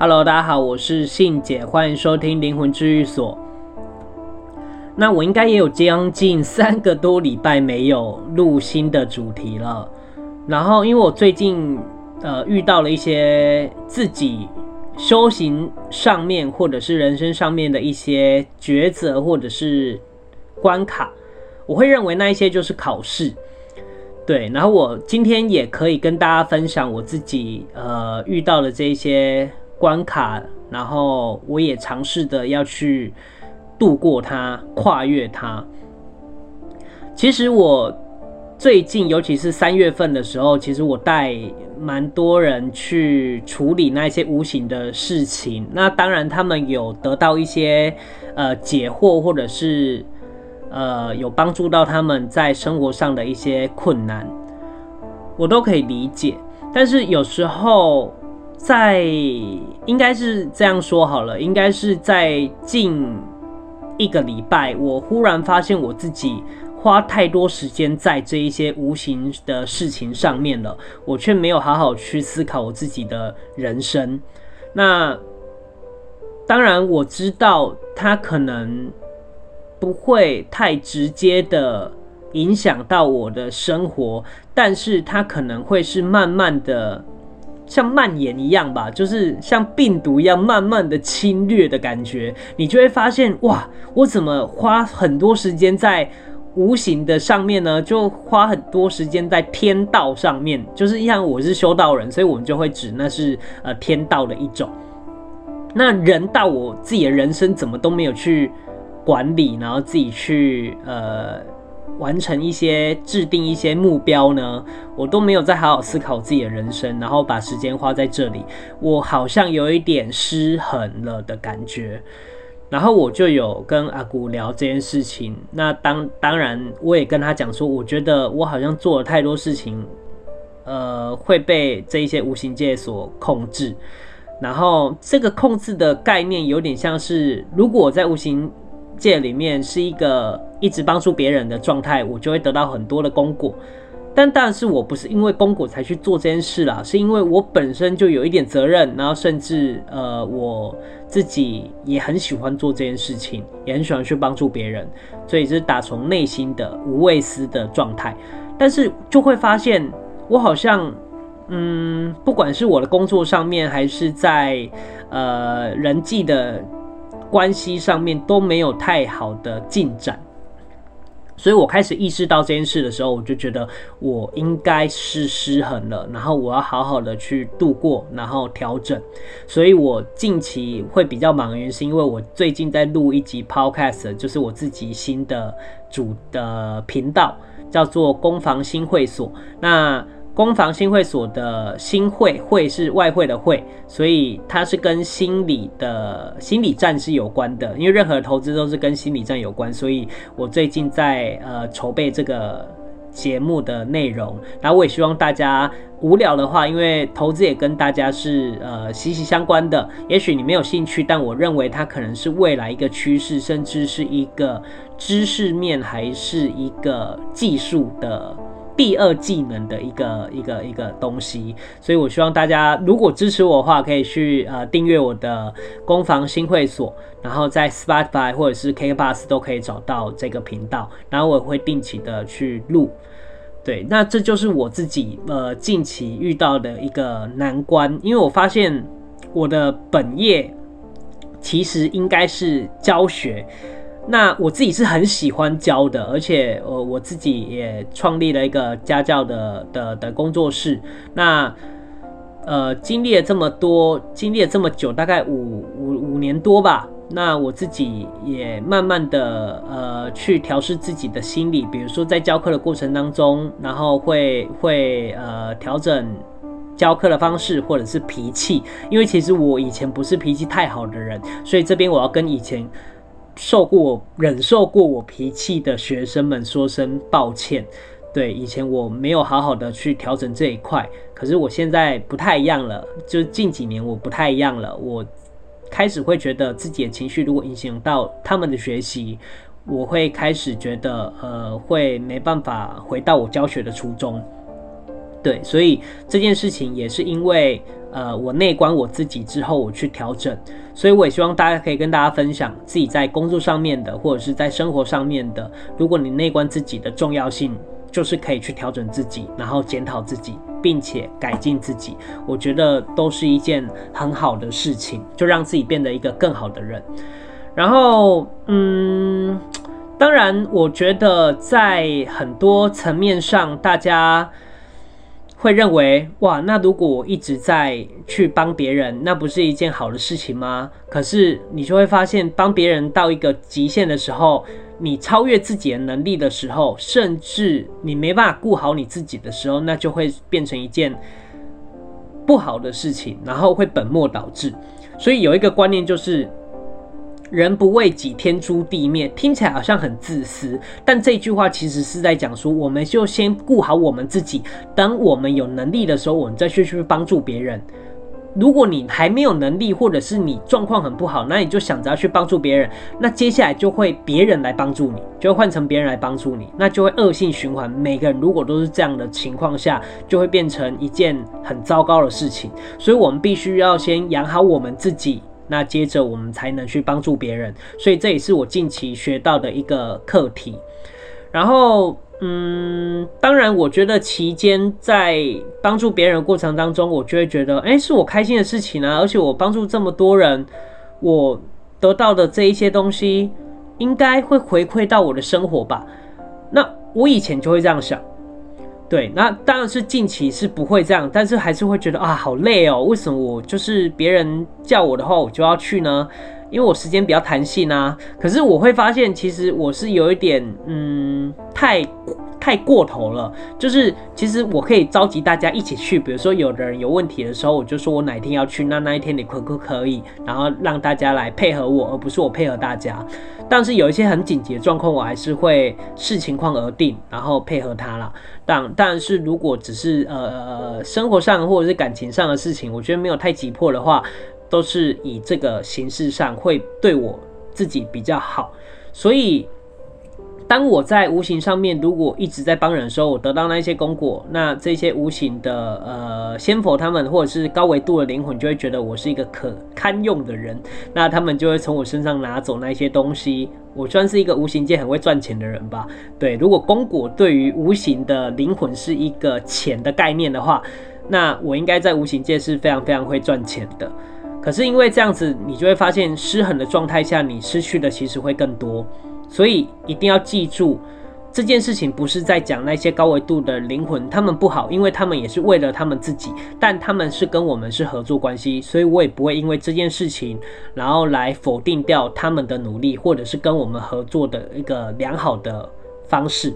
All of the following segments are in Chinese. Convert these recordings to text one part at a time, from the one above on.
Hello，大家好，我是信姐，欢迎收听灵魂治愈所。那我应该也有将近三个多礼拜没有录新的主题了。然后，因为我最近呃遇到了一些自己修行上面或者是人生上面的一些抉择或者是关卡，我会认为那一些就是考试。对，然后我今天也可以跟大家分享我自己呃遇到的这些。关卡，然后我也尝试的要去度过它，跨越它。其实我最近，尤其是三月份的时候，其实我带蛮多人去处理那些无形的事情。那当然，他们有得到一些呃解惑，或者是呃有帮助到他们在生活上的一些困难，我都可以理解。但是有时候。在应该是这样说好了，应该是在近一个礼拜，我忽然发现我自己花太多时间在这一些无形的事情上面了，我却没有好好去思考我自己的人生。那当然我知道它可能不会太直接的影响到我的生活，但是它可能会是慢慢的。像蔓延一样吧，就是像病毒一样慢慢的侵略的感觉，你就会发现哇，我怎么花很多时间在无形的上面呢？就花很多时间在天道上面，就是像我是修道人，所以我们就会指那是呃天道的一种。那人道我自己的人生怎么都没有去管理，然后自己去呃。完成一些制定一些目标呢，我都没有再好好思考自己的人生，然后把时间花在这里，我好像有一点失衡了的感觉。然后我就有跟阿古聊这件事情，那当当然我也跟他讲说，我觉得我好像做了太多事情，呃，会被这一些无形界所控制。然后这个控制的概念有点像是，如果我在无形界里面是一个一直帮助别人的状态，我就会得到很多的功果。但但是我不是因为功果才去做这件事啦，是因为我本身就有一点责任，然后甚至呃我自己也很喜欢做这件事情，也很喜欢去帮助别人，所以是打从内心的无畏思的状态。但是就会发现，我好像嗯，不管是我的工作上面，还是在呃人际的。关系上面都没有太好的进展，所以我开始意识到这件事的时候，我就觉得我应该是失衡了，然后我要好好的去度过，然后调整。所以我近期会比较忙，原因是因为我最近在录一集 Podcast，就是我自己新的主的频道，叫做攻防新会所。那攻防新会所的新会会是外汇的会，所以它是跟心理的心理战是有关的。因为任何投资都是跟心理战有关，所以我最近在呃筹备这个节目的内容。然后我也希望大家无聊的话，因为投资也跟大家是呃息息相关的。也许你没有兴趣，但我认为它可能是未来一个趋势，甚至是一个知识面，还是一个技术的。第二技能的一个一个一个东西，所以我希望大家如果支持我的话，可以去呃订阅我的攻防新会所，然后在 Spotify 或者是 KKBOX 都可以找到这个频道，然后我会定期的去录。对，那这就是我自己呃近期遇到的一个难关，因为我发现我的本业其实应该是教学。那我自己是很喜欢教的，而且呃，我自己也创立了一个家教的的的工作室。那呃，经历了这么多，经历了这么久，大概五五五年多吧。那我自己也慢慢的呃去调试自己的心理，比如说在教课的过程当中，然后会会呃调整教课的方式或者是脾气，因为其实我以前不是脾气太好的人，所以这边我要跟以前。受过、忍受过我脾气的学生们说声抱歉。对，以前我没有好好的去调整这一块，可是我现在不太一样了。就近几年我不太一样了，我开始会觉得自己的情绪如果影响到他们的学习，我会开始觉得呃会没办法回到我教学的初衷。对，所以这件事情也是因为呃我内观我自己之后我去调整，所以我也希望大家可以跟大家分享自己在工作上面的或者是在生活上面的，如果你内观自己的重要性。就是可以去调整自己，然后检讨自己，并且改进自己，我觉得都是一件很好的事情，就让自己变得一个更好的人。然后，嗯，当然，我觉得在很多层面上，大家会认为，哇，那如果我一直在去帮别人，那不是一件好的事情吗？可是你就会发现，帮别人到一个极限的时候。你超越自己的能力的时候，甚至你没办法顾好你自己的时候，那就会变成一件不好的事情，然后会本末倒置。所以有一个观念就是“人不为己，天诛地灭”，听起来好像很自私，但这句话其实是在讲说，我们就先顾好我们自己，等我们有能力的时候，我们再去去帮助别人。如果你还没有能力，或者是你状况很不好，那你就想着要去帮助别人，那接下来就会别人来帮助你，就会换成别人来帮助你，那就会恶性循环。每个人如果都是这样的情况下，就会变成一件很糟糕的事情。所以我们必须要先养好我们自己，那接着我们才能去帮助别人。所以这也是我近期学到的一个课题。然后。嗯，当然，我觉得期间在帮助别人的过程当中，我就会觉得，哎，是我开心的事情啊！而且我帮助这么多人，我得到的这一些东西，应该会回馈到我的生活吧？那我以前就会这样想，对，那当然是近期是不会这样，但是还是会觉得啊，好累哦！为什么我就是别人叫我的话，我就要去呢？因为我时间比较弹性啊，可是我会发现，其实我是有一点，嗯，太太过头了。就是其实我可以召集大家一起去，比如说有的人有问题的时候，我就说我哪一天要去，那那一天你可不可以？然后让大家来配合我，而不是我配合大家。但是有一些很紧急的状况，我还是会视情况而定，然后配合他啦。但但是如果只是呃生活上或者是感情上的事情，我觉得没有太急迫的话。都是以这个形式上会对我自己比较好，所以当我在无形上面如果一直在帮人的时候，我得到那些功果，那这些无形的呃仙佛他们或者是高维度的灵魂就会觉得我是一个可堪用的人，那他们就会从我身上拿走那些东西。我算是一个无形界很会赚钱的人吧？对，如果功果对于无形的灵魂是一个钱的概念的话，那我应该在无形界是非常非常会赚钱的。可是因为这样子，你就会发现失衡的状态下，你失去的其实会更多。所以一定要记住，这件事情不是在讲那些高维度的灵魂，他们不好，因为他们也是为了他们自己，但他们是跟我们是合作关系，所以我也不会因为这件事情，然后来否定掉他们的努力，或者是跟我们合作的一个良好的方式。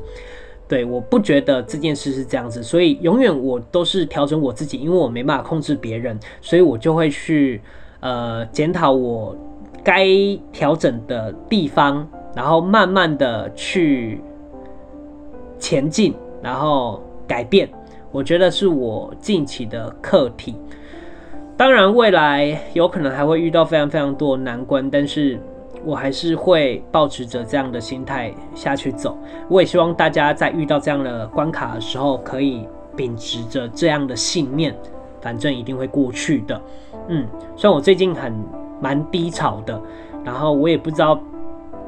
对，我不觉得这件事是这样子，所以永远我都是调整我自己，因为我没办法控制别人，所以我就会去呃检讨我该调整的地方，然后慢慢的去前进，然后改变。我觉得是我近期的课题。当然，未来有可能还会遇到非常非常多难关，但是。我还是会抱持着这样的心态下去走。我也希望大家在遇到这样的关卡的时候，可以秉持着这样的信念，反正一定会过去的。嗯，虽然我最近很蛮低潮的，然后我也不知道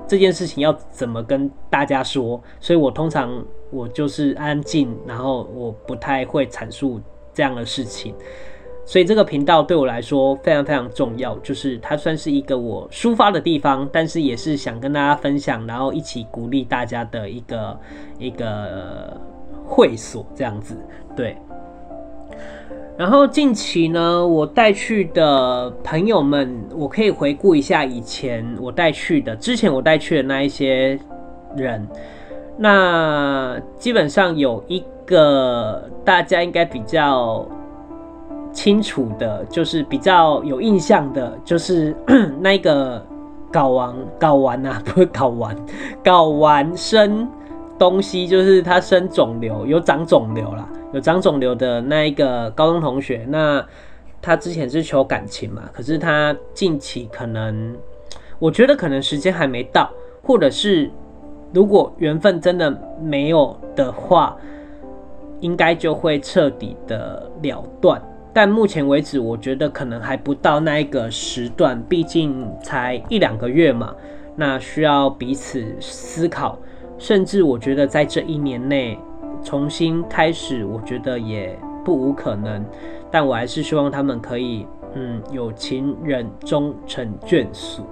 这件事情要怎么跟大家说，所以我通常我就是安静，然后我不太会阐述这样的事情。所以这个频道对我来说非常非常重要，就是它算是一个我抒发的地方，但是也是想跟大家分享，然后一起鼓励大家的一个一个会所这样子。对。然后近期呢，我带去的朋友们，我可以回顾一下以前我带去的，之前我带去的那一些人，那基本上有一个大家应该比较。清楚的，就是比较有印象的，就是 那个睾丸，睾丸啊，不是睾丸，睾丸生东西，就是他生肿瘤，有长肿瘤啦，有长肿瘤的那一个高中同学，那他之前是求感情嘛，可是他近期可能，我觉得可能时间还没到，或者是如果缘分真的没有的话。应该就会彻底的了断。但目前为止，我觉得可能还不到那一个时段，毕竟才一两个月嘛。那需要彼此思考，甚至我觉得在这一年内重新开始，我觉得也不无可能。但我还是希望他们可以，嗯，有情人终成眷属，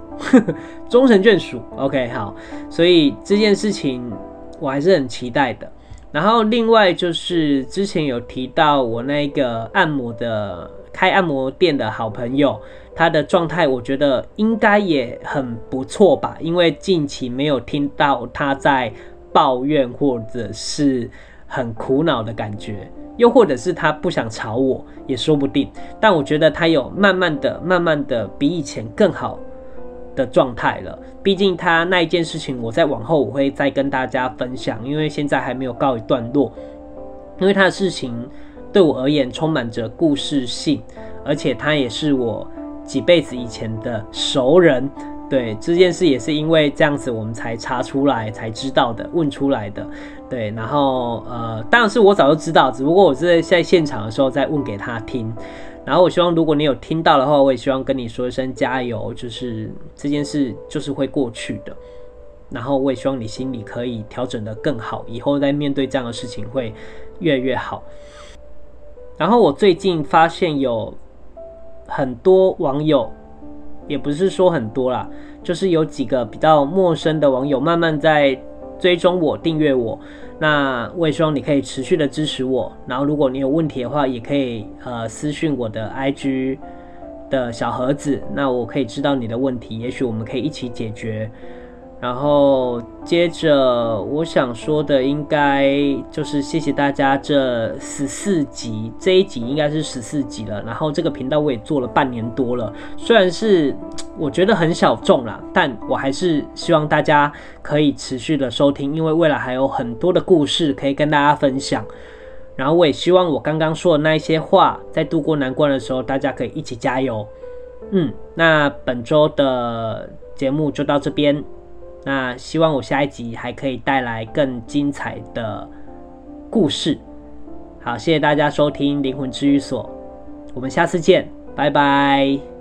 终成眷属。OK，好，所以这件事情我还是很期待的。然后另外就是之前有提到我那个按摩的开按摩店的好朋友，他的状态我觉得应该也很不错吧，因为近期没有听到他在抱怨或者是很苦恼的感觉，又或者是他不想吵我也说不定。但我觉得他有慢慢的、慢慢的比以前更好的状态了，毕竟他那一件事情，我在往后我会再跟大家分享，因为现在还没有告一段落。因为他的事情对我而言充满着故事性，而且他也是我几辈子以前的熟人。对，这件事也是因为这样子，我们才查出来才知道的，问出来的。对，然后呃，当然是我早就知道，只不过我是在在现场的时候再问给他听。然后我希望，如果你有听到的话，我也希望跟你说一声加油，就是这件事就是会过去的。然后我也希望你心里可以调整得更好，以后在面对这样的事情会越来越好。然后我最近发现有很多网友，也不是说很多啦，就是有几个比较陌生的网友慢慢在追踪我、订阅我。那我也希望你可以持续的支持我，然后如果你有问题的话，也可以呃私讯我的 IG 的小盒子，那我可以知道你的问题，也许我们可以一起解决。然后接着我想说的，应该就是谢谢大家这十四集，这一集应该是十四集了。然后这个频道我也做了半年多了，虽然是我觉得很小众啦，但我还是希望大家可以持续的收听，因为未来还有很多的故事可以跟大家分享。然后我也希望我刚刚说的那一些话，在度过难关的时候，大家可以一起加油。嗯，那本周的节目就到这边。那希望我下一集还可以带来更精彩的故事。好，谢谢大家收听灵魂治愈所，我们下次见，拜拜。